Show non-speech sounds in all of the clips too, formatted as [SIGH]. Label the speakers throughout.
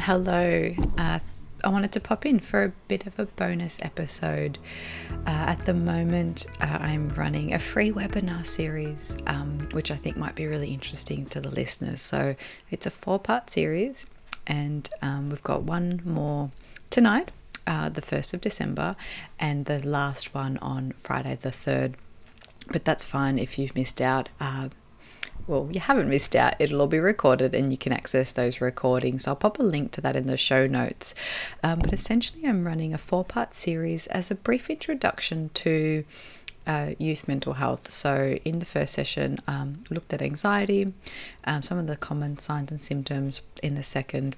Speaker 1: Hello. Uh, I wanted to pop in for a bit of a bonus episode. Uh, at the moment, uh, I'm running a free webinar series, um, which I think might be really interesting to the listeners. So it's a four part series, and um, we've got one more tonight, uh, the 1st of December, and the last one on Friday, the 3rd. But that's fine if you've missed out. Well, you haven't missed out. It'll all be recorded and you can access those recordings. I'll pop a link to that in the show notes. Um, but essentially, I'm running a four part series as a brief introduction to. Uh, youth mental health. So, in the first session, um, looked at anxiety, um, some of the common signs and symptoms. In the second,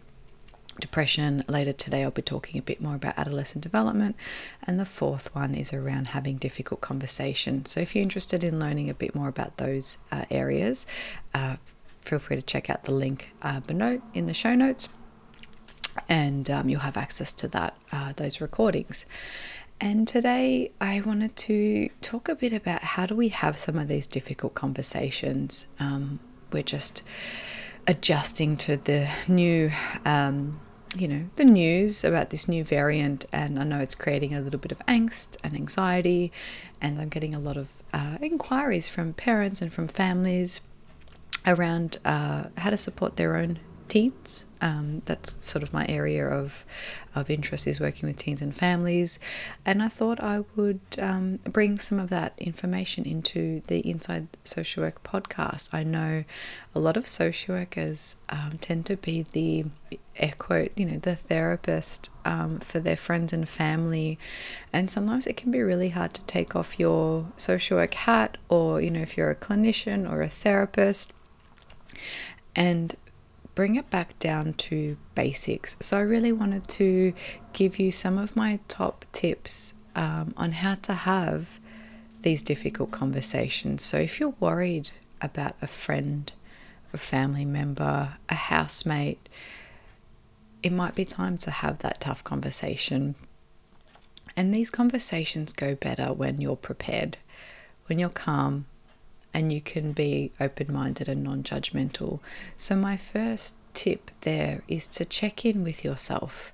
Speaker 1: depression. Later today, I'll be talking a bit more about adolescent development. And the fourth one is around having difficult conversation. So, if you're interested in learning a bit more about those uh, areas, uh, feel free to check out the link uh, below in the show notes, and um, you'll have access to that uh, those recordings. And today, I wanted to talk a bit about how do we have some of these difficult conversations. Um, we're just adjusting to the new, um, you know, the news about this new variant, and I know it's creating a little bit of angst and anxiety, and I'm getting a lot of uh, inquiries from parents and from families around uh, how to support their own teens. Um, that's sort of my area of of interest is working with teens and families, and I thought I would um, bring some of that information into the Inside Social Work podcast. I know a lot of social workers um, tend to be the air quote, you know, the therapist um, for their friends and family, and sometimes it can be really hard to take off your social work hat, or you know, if you're a clinician or a therapist. And bring it back down to basics. So, I really wanted to give you some of my top tips um, on how to have these difficult conversations. So, if you're worried about a friend, a family member, a housemate, it might be time to have that tough conversation. And these conversations go better when you're prepared, when you're calm, and you can be open minded and non judgmental. So, my first tip there is to check in with yourself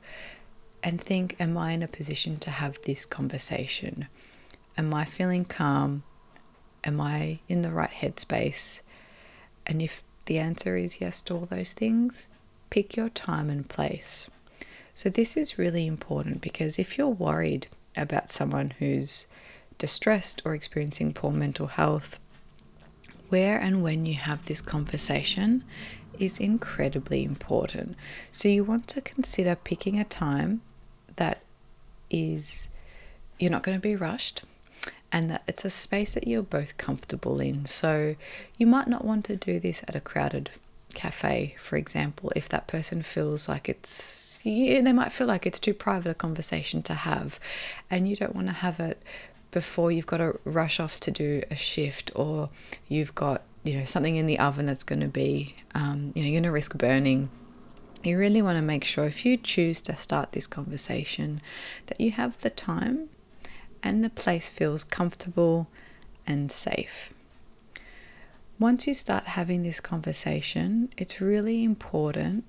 Speaker 1: and think Am I in a position to have this conversation? Am I feeling calm? Am I in the right headspace? And if the answer is yes to all those things, pick your time and place. So, this is really important because if you're worried about someone who's distressed or experiencing poor mental health, where and when you have this conversation is incredibly important. So, you want to consider picking a time that is you're not going to be rushed and that it's a space that you're both comfortable in. So, you might not want to do this at a crowded cafe, for example, if that person feels like it's, yeah, they might feel like it's too private a conversation to have, and you don't want to have it before you've got to rush off to do a shift or you've got you know something in the oven that's going to be um, you know you're going to risk burning you really want to make sure if you choose to start this conversation that you have the time and the place feels comfortable and safe. Once you start having this conversation it's really important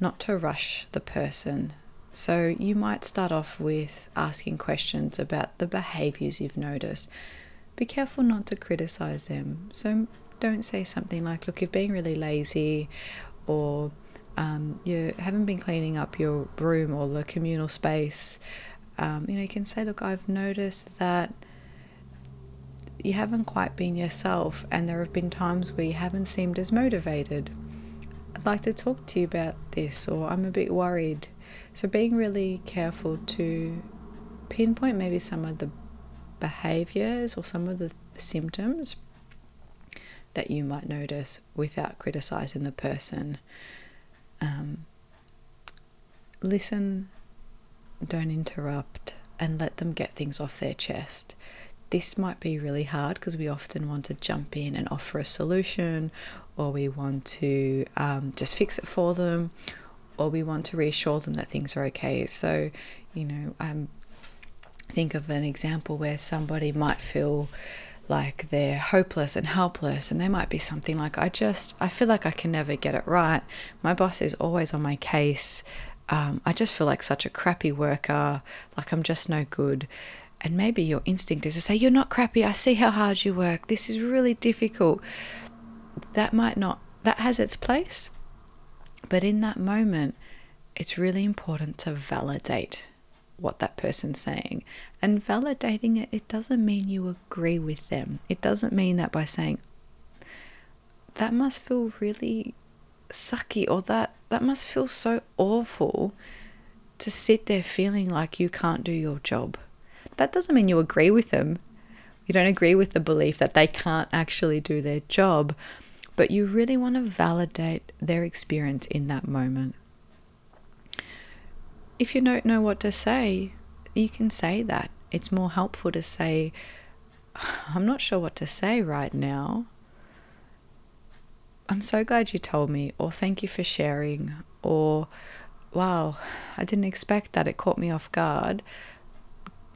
Speaker 1: not to rush the person so you might start off with asking questions about the behaviors you've noticed. Be careful not to criticize them. So don't say something like, look, you're being really lazy or um, you haven't been cleaning up your room or the communal space. Um, you know, you can say, look, I've noticed that you haven't quite been yourself, and there have been times where you haven't seemed as motivated. I'd like to talk to you about this, or I'm a bit worried. So, being really careful to pinpoint maybe some of the behaviors or some of the symptoms that you might notice without criticizing the person. Um, listen, don't interrupt, and let them get things off their chest. This might be really hard because we often want to jump in and offer a solution, or we want to um, just fix it for them, or we want to reassure them that things are okay. So, you know, um, think of an example where somebody might feel like they're hopeless and helpless and they might be something like i just i feel like i can never get it right. My boss is always on my case. Um, i just feel like such a crappy worker like i'm just no good. And maybe your instinct is to say you're not crappy. I see how hard you work. This is really difficult. That might not that has its place but in that moment it's really important to validate what that person's saying. And validating it, it doesn't mean you agree with them. It doesn't mean that by saying, that must feel really sucky or that that must feel so awful to sit there feeling like you can't do your job. That doesn't mean you agree with them. You don't agree with the belief that they can't actually do their job, but you really want to validate their experience in that moment if you don't know what to say, you can say that. It's more helpful to say, I'm not sure what to say right now. I'm so glad you told me, or thank you for sharing, or wow, I didn't expect that. It caught me off guard.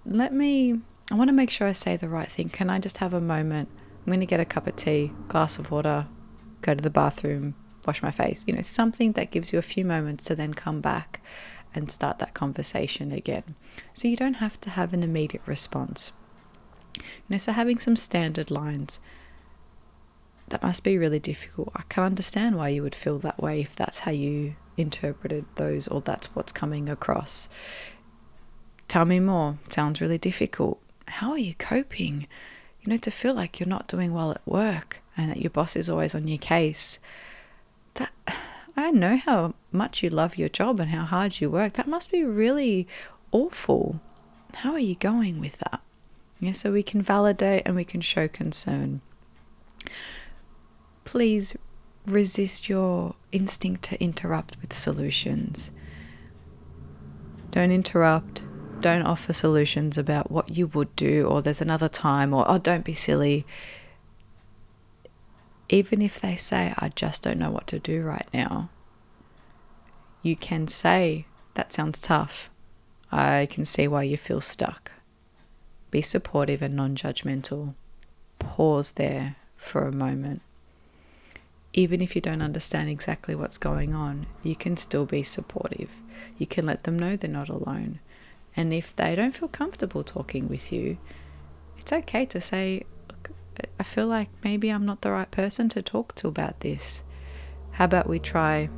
Speaker 1: Let me, I want to make sure I say the right thing. Can I just have a moment? I'm going to get a cup of tea, glass of water, go to the bathroom, wash my face. You know, something that gives you a few moments to then come back and start that conversation again. So you don't have to have an immediate response. You know, so having some standard lines that must be really difficult. I can understand why you would feel that way if that's how you interpreted those or that's what's coming across. Tell me more. Sounds really difficult. How are you coping? You know, to feel like you're not doing well at work and that your boss is always on your case. That I know how much you love your job and how hard you work. That must be really awful. How are you going with that? Yeah, so we can validate and we can show concern. Please resist your instinct to interrupt with solutions. Don't interrupt. Don't offer solutions about what you would do, or there's another time, or oh, don't be silly even if they say, I just don't know what to do right now, you can say, That sounds tough. I can see why you feel stuck. Be supportive and non judgmental. Pause there for a moment. Even if you don't understand exactly what's going on, you can still be supportive. You can let them know they're not alone. And if they don't feel comfortable talking with you, it's okay to say, I feel like maybe I'm not the right person to talk to about this. How about we try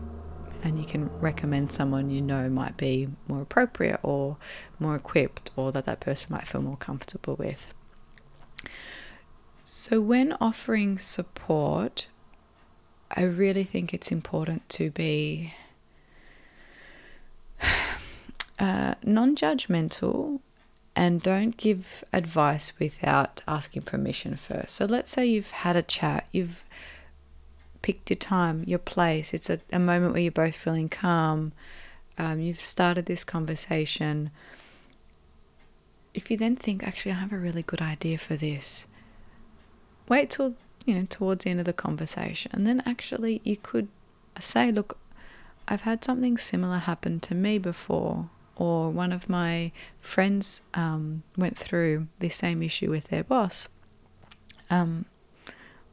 Speaker 1: and you can recommend someone you know might be more appropriate or more equipped or that that person might feel more comfortable with. So, when offering support, I really think it's important to be [SIGHS] uh, non judgmental and don't give advice without asking permission first. So let's say you've had a chat, you've picked your time, your place, it's a, a moment where you're both feeling calm, um, you've started this conversation. If you then think, actually, I have a really good idea for this, wait till you know towards the end of the conversation, and then actually you could say, look, I've had something similar happen to me before or one of my friends um, went through the same issue with their boss, um,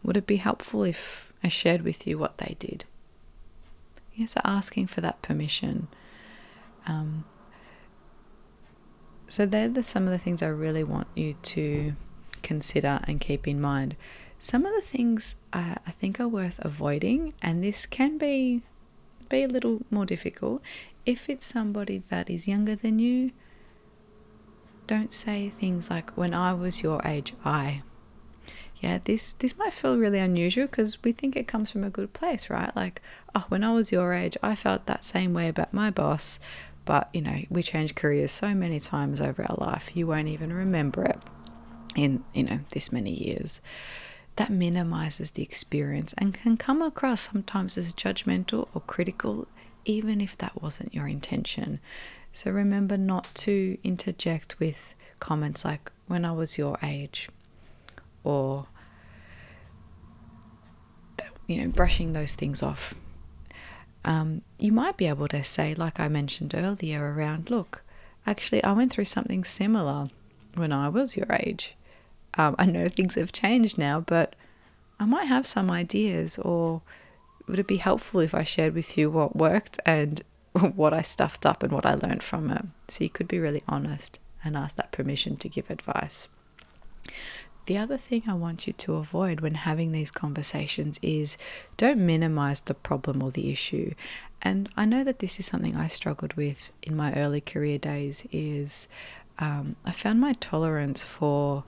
Speaker 1: would it be helpful if I shared with you what they did? Yes, asking for that permission. Um, so they're the, some of the things I really want you to consider and keep in mind. Some of the things I, I think are worth avoiding, and this can be be a little more difficult, if it's somebody that is younger than you, don't say things like when I was your age, I. Yeah, this this might feel really unusual because we think it comes from a good place, right? Like, oh, when I was your age, I felt that same way about my boss, but you know, we change careers so many times over our life, you won't even remember it in, you know, this many years. That minimizes the experience and can come across sometimes as judgmental or critical even if that wasn't your intention. So remember not to interject with comments like, when I was your age, or, you know, brushing those things off. Um, you might be able to say, like I mentioned earlier, around, look, actually, I went through something similar when I was your age. Um, I know things have changed now, but I might have some ideas, or would it be helpful if I shared with you what worked and [LAUGHS] what I stuffed up and what I learned from it? So you could be really honest and ask that permission to give advice. The other thing I want you to avoid when having these conversations is don't minimize the problem or the issue. And I know that this is something I struggled with in my early career days is um, I found my tolerance for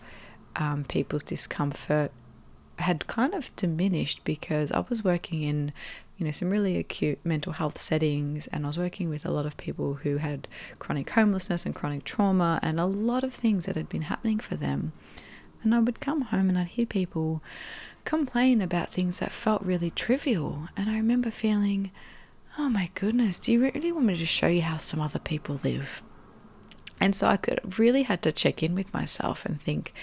Speaker 1: um, people's discomfort had kind of diminished because I was working in you know some really acute mental health settings and I was working with a lot of people who had chronic homelessness and chronic trauma and a lot of things that had been happening for them and I would come home and I'd hear people complain about things that felt really trivial. And I remember feeling, oh my goodness, do you really want me to show you how some other people live? And so I could really had to check in with myself and think,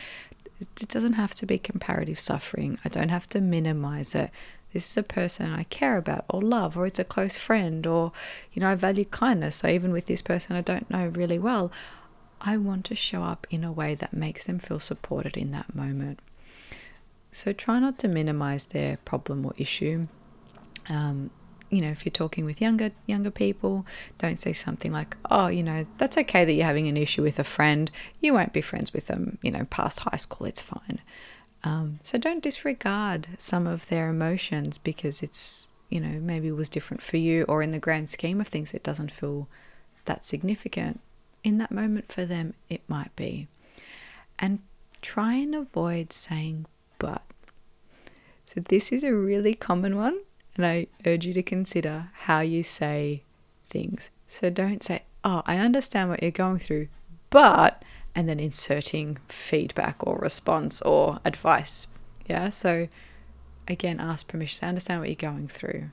Speaker 1: it doesn't have to be comparative suffering. I don't have to minimize it. This is a person I care about or love, or it's a close friend, or, you know, I value kindness. So even with this person I don't know really well, I want to show up in a way that makes them feel supported in that moment. So try not to minimize their problem or issue. Um, you know, if you're talking with younger younger people, don't say something like, "Oh, you know, that's okay that you're having an issue with a friend. You won't be friends with them, you know, past high school. It's fine." Um, so don't disregard some of their emotions because it's you know maybe it was different for you, or in the grand scheme of things, it doesn't feel that significant in that moment for them, it might be. And try and avoid saying but. So, this is a really common one, and I urge you to consider how you say things. So, don't say, Oh, I understand what you're going through, but, and then inserting feedback or response or advice. Yeah, so again, ask permission. I understand what you're going through.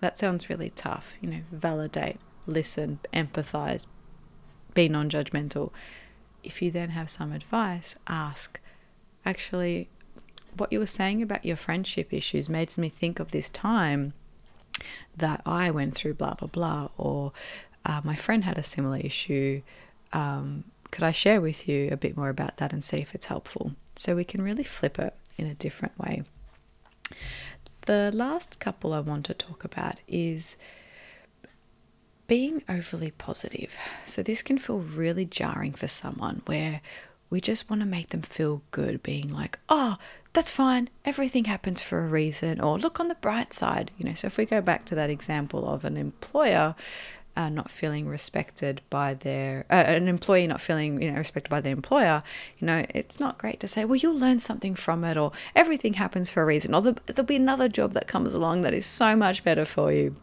Speaker 1: That sounds really tough. You know, validate, listen, empathize, be non judgmental. If you then have some advice, ask, actually, what you were saying about your friendship issues makes me think of this time that I went through, blah, blah, blah, or uh, my friend had a similar issue. Um, could I share with you a bit more about that and see if it's helpful? So we can really flip it in a different way. The last couple I want to talk about is being overly positive. So, this can feel really jarring for someone where we just want to make them feel good, being like, oh, that's fine, everything happens for a reason, or look on the bright side. You know, so if we go back to that example of an employer uh, not feeling respected by their uh, an employee not feeling you know respected by their employer you know it's not great to say well you'll learn something from it or everything happens for a reason or there'll be another job that comes along that is so much better for you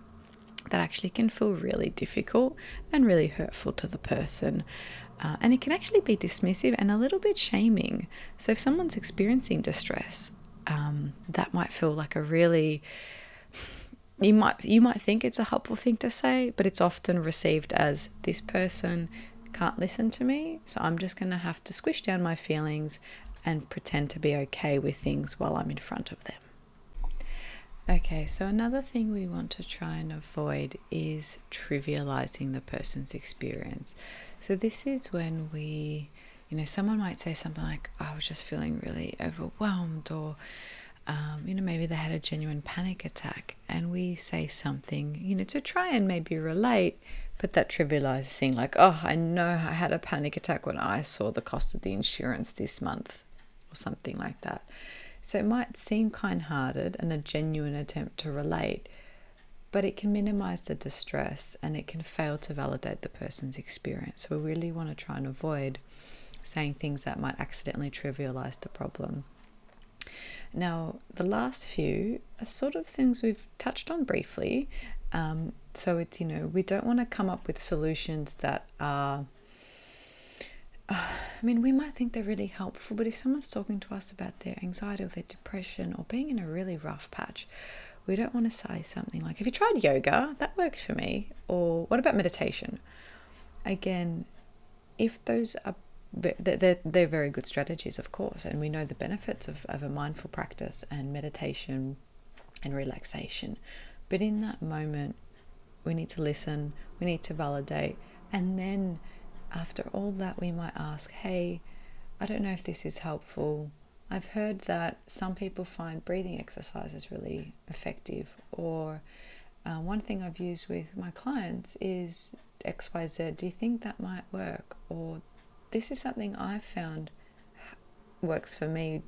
Speaker 1: that actually can feel really difficult and really hurtful to the person. Uh, and it can actually be dismissive and a little bit shaming. So, if someone's experiencing distress, um, that might feel like a really you might you might think it's a helpful thing to say, but it's often received as this person can't listen to me, so I'm just going to have to squish down my feelings and pretend to be okay with things while I'm in front of them. Okay, so another thing we want to try and avoid is trivializing the person's experience. So, this is when we, you know, someone might say something like, I was just feeling really overwhelmed, or, um, you know, maybe they had a genuine panic attack, and we say something, you know, to try and maybe relate, but that trivializing, like, oh, I know I had a panic attack when I saw the cost of the insurance this month, or something like that. So it might seem kind hearted and a genuine attempt to relate, but it can minimize the distress and it can fail to validate the person's experience. So we really want to try and avoid saying things that might accidentally trivialize the problem. Now, the last few are sort of things we've touched on briefly. Um, so it's, you know, we don't want to come up with solutions that are [SIGHS] I mean, we might think they're really helpful, but if someone's talking to us about their anxiety or their depression or being in a really rough patch, we don't want to say something like, Have you tried yoga? That worked for me. Or what about meditation? Again, if those are they're, they're very good strategies, of course, and we know the benefits of, of a mindful practice and meditation and relaxation. But in that moment, we need to listen, we need to validate, and then after all that, we might ask, hey, I don't know if this is helpful. I've heard that some people find breathing exercises really effective, or uh, one thing I've used with my clients is XYZ. Do you think that might work? Or this is something I've found works for me.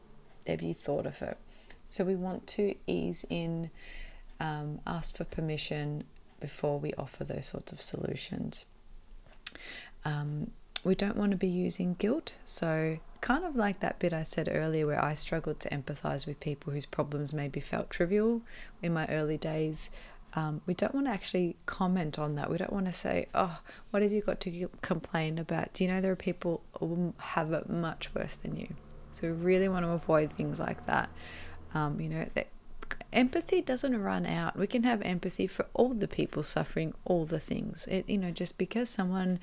Speaker 1: Have you thought of it? So we want to ease in, um, ask for permission before we offer those sorts of solutions. Um, we don't want to be using guilt. So, kind of like that bit I said earlier, where I struggled to empathize with people whose problems maybe felt trivial in my early days. Um, we don't want to actually comment on that. We don't want to say, "Oh, what have you got to complain about?" Do you know there are people who have it much worse than you? So we really want to avoid things like that. Um, you know, that empathy doesn't run out. We can have empathy for all the people suffering all the things. It, you know, just because someone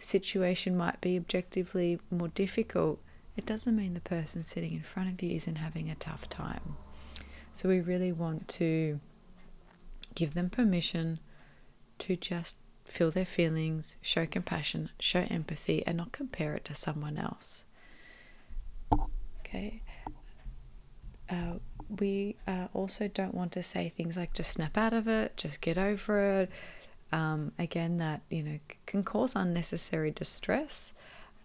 Speaker 1: situation might be objectively more difficult, it doesn't mean the person sitting in front of you isn't having a tough time. So we really want to give them permission to just feel their feelings, show compassion, show empathy, and not compare it to someone else. Okay. Uh, we uh, also don't want to say things like just snap out of it, just get over it. Um, again, that you know can cause unnecessary distress,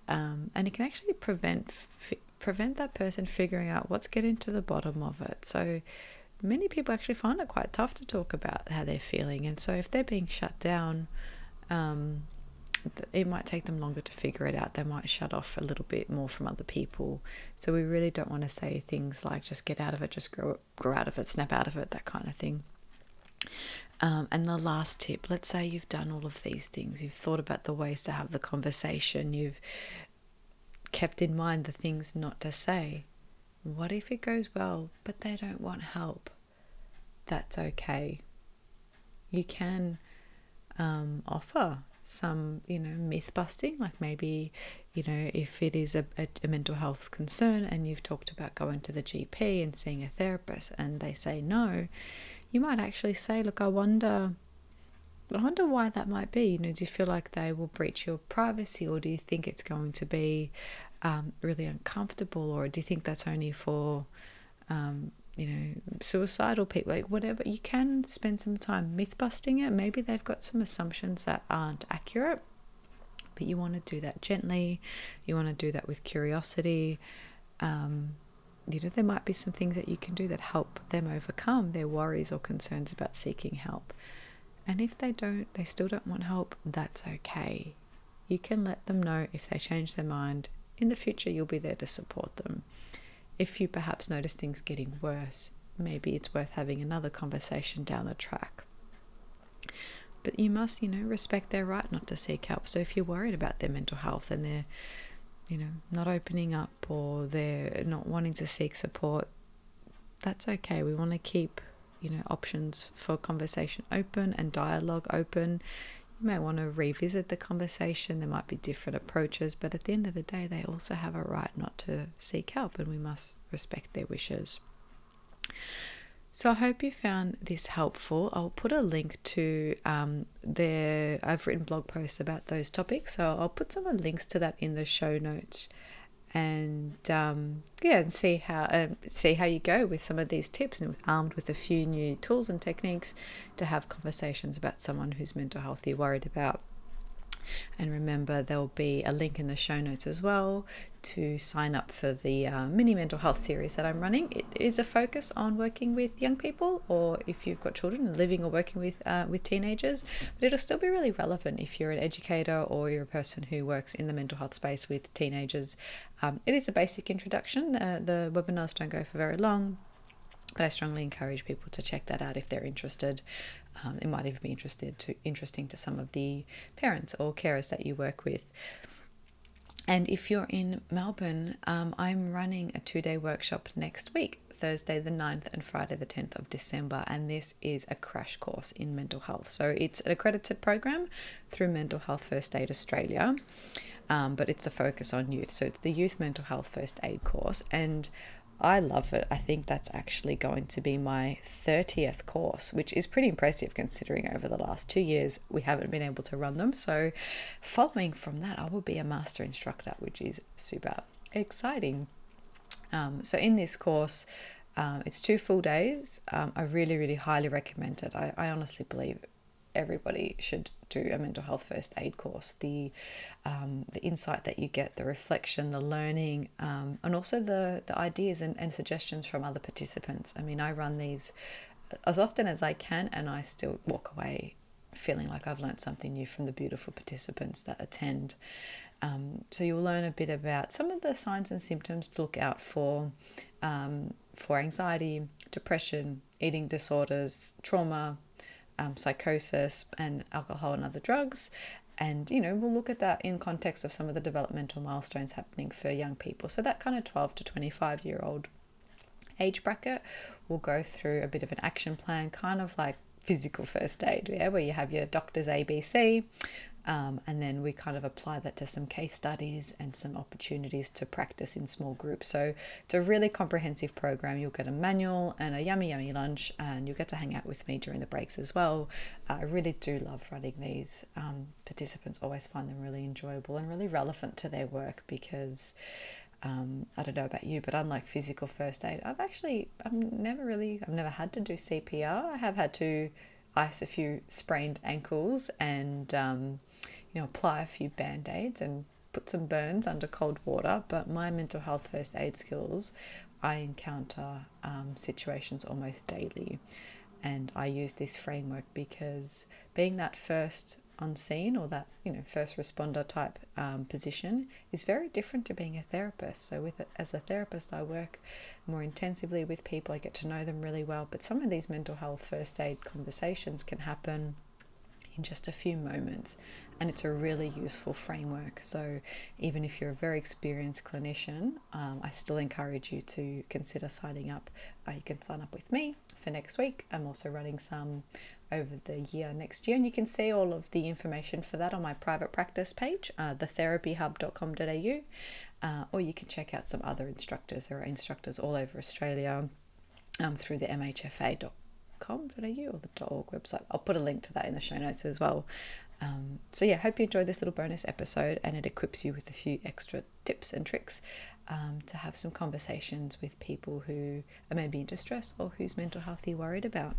Speaker 1: um, and it can actually prevent f- prevent that person figuring out what's getting to the bottom of it. So many people actually find it quite tough to talk about how they're feeling, and so if they're being shut down, um, it might take them longer to figure it out. They might shut off a little bit more from other people. So we really don't want to say things like just get out of it, just grow grow out of it, snap out of it, that kind of thing. Um, and the last tip, let's say you've done all of these things, you've thought about the ways to have the conversation, you've kept in mind the things not to say. What if it goes well, but they don't want help? That's okay. You can um, offer some, you know, myth busting, like maybe, you know, if it is a, a, a, mental health concern and you've talked about going to the GP and seeing a therapist and they say no, you might actually say, look, I wonder. I wonder why that might be. You know, do you feel like they will breach your privacy, or do you think it's going to be um, really uncomfortable, or do you think that's only for um, you know, suicidal people, like whatever. You can spend some time myth busting it. Maybe they've got some assumptions that aren't accurate, but you want to do that gently. You want to do that with curiosity. Um, you know, there might be some things that you can do that help them overcome their worries or concerns about seeking help. And if they don't, they still don't want help, that's okay. You can let them know if they change their mind. In the future, you'll be there to support them if you perhaps notice things getting worse, maybe it's worth having another conversation down the track. But you must, you know, respect their right not to seek help. So if you're worried about their mental health and they're, you know, not opening up or they're not wanting to seek support, that's okay. We want to keep, you know, options for conversation open and dialogue open. You may want to revisit the conversation. There might be different approaches, but at the end of the day, they also have a right not to seek help, and we must respect their wishes. So I hope you found this helpful. I'll put a link to um, their. I've written blog posts about those topics, so I'll put some links to that in the show notes and um, yeah, and see how um, see how you go with some of these tips, and armed with a few new tools and techniques to have conversations about someone whose mental health you're worried about. And remember, there'll be a link in the show notes as well to sign up for the uh, mini mental health series that I'm running. It is a focus on working with young people, or if you've got children living or working with uh, with teenagers. But it'll still be really relevant if you're an educator or you're a person who works in the mental health space with teenagers. Um, it is a basic introduction. Uh, the webinars don't go for very long, but I strongly encourage people to check that out if they're interested. Um, it might even be interested to interesting to some of the parents or carers that you work with. And if you're in Melbourne, um, I'm running a two day workshop next week, Thursday the 9th and Friday the 10th of December. And this is a crash course in mental health. So it's an accredited program through Mental Health First Aid Australia, um, but it's a focus on youth. So it's the Youth Mental Health First Aid course. And I love it. I think that's actually going to be my 30th course, which is pretty impressive considering over the last two years we haven't been able to run them. So, following from that, I will be a master instructor, which is super exciting. Um, so in this course, um, it's two full days. Um, I really, really highly recommend it. I, I honestly believe everybody should do a mental health first aid course. The um, the insight that you get, the reflection, the learning, um, and also the the ideas and, and suggestions from other participants. I mean, I run these as often as I can, and I still walk away feeling like I've learned something new from the beautiful participants that attend. Um, so you'll learn a bit about some of the signs and symptoms to look out for um, for anxiety, depression, eating disorders, trauma, um, psychosis, and alcohol and other drugs. And you know we'll look at that in context of some of the developmental milestones happening for young people. So that kind of 12 to 25 year old age bracket, we'll go through a bit of an action plan, kind of like physical first aid, yeah, where you have your doctor's ABC, um, and then we kind of apply that to some case studies and some opportunities to practice in small groups. So it's a really comprehensive program. You'll get a manual and a yummy, yummy lunch, and you'll get to hang out with me during the breaks as well. I really do love running these. Um, participants always find them really enjoyable and really relevant to their work because. Um, I don't know about you, but unlike physical first aid, I've actually I've never really I've never had to do CPR. I have had to ice a few sprained ankles and um, you know apply a few band aids and put some burns under cold water. But my mental health first aid skills, I encounter um, situations almost daily, and I use this framework because being that first on scene or that you know first responder type um, position is very different to being a therapist. So with it, as a therapist i work more intensively with people. I get to know them really well. But some of these mental health first aid conversations can happen in just a few moments. And it's a really useful framework. So even if you're a very experienced clinician um, i still encourage you to consider signing up. Uh, you can sign up with me for next week. I'm also running some over the year next year. And you can see all of the information for that on my private practice page, uh, thetherapyhub.com.au, uh, or you can check out some other instructors. There are instructors all over Australia um, through the mhfa.com.au or the .org website. I'll put a link to that in the show notes as well. Um, so yeah, hope you enjoyed this little bonus episode and it equips you with a few extra tips and tricks um, to have some conversations with people who are maybe in distress or whose mental health you're worried about.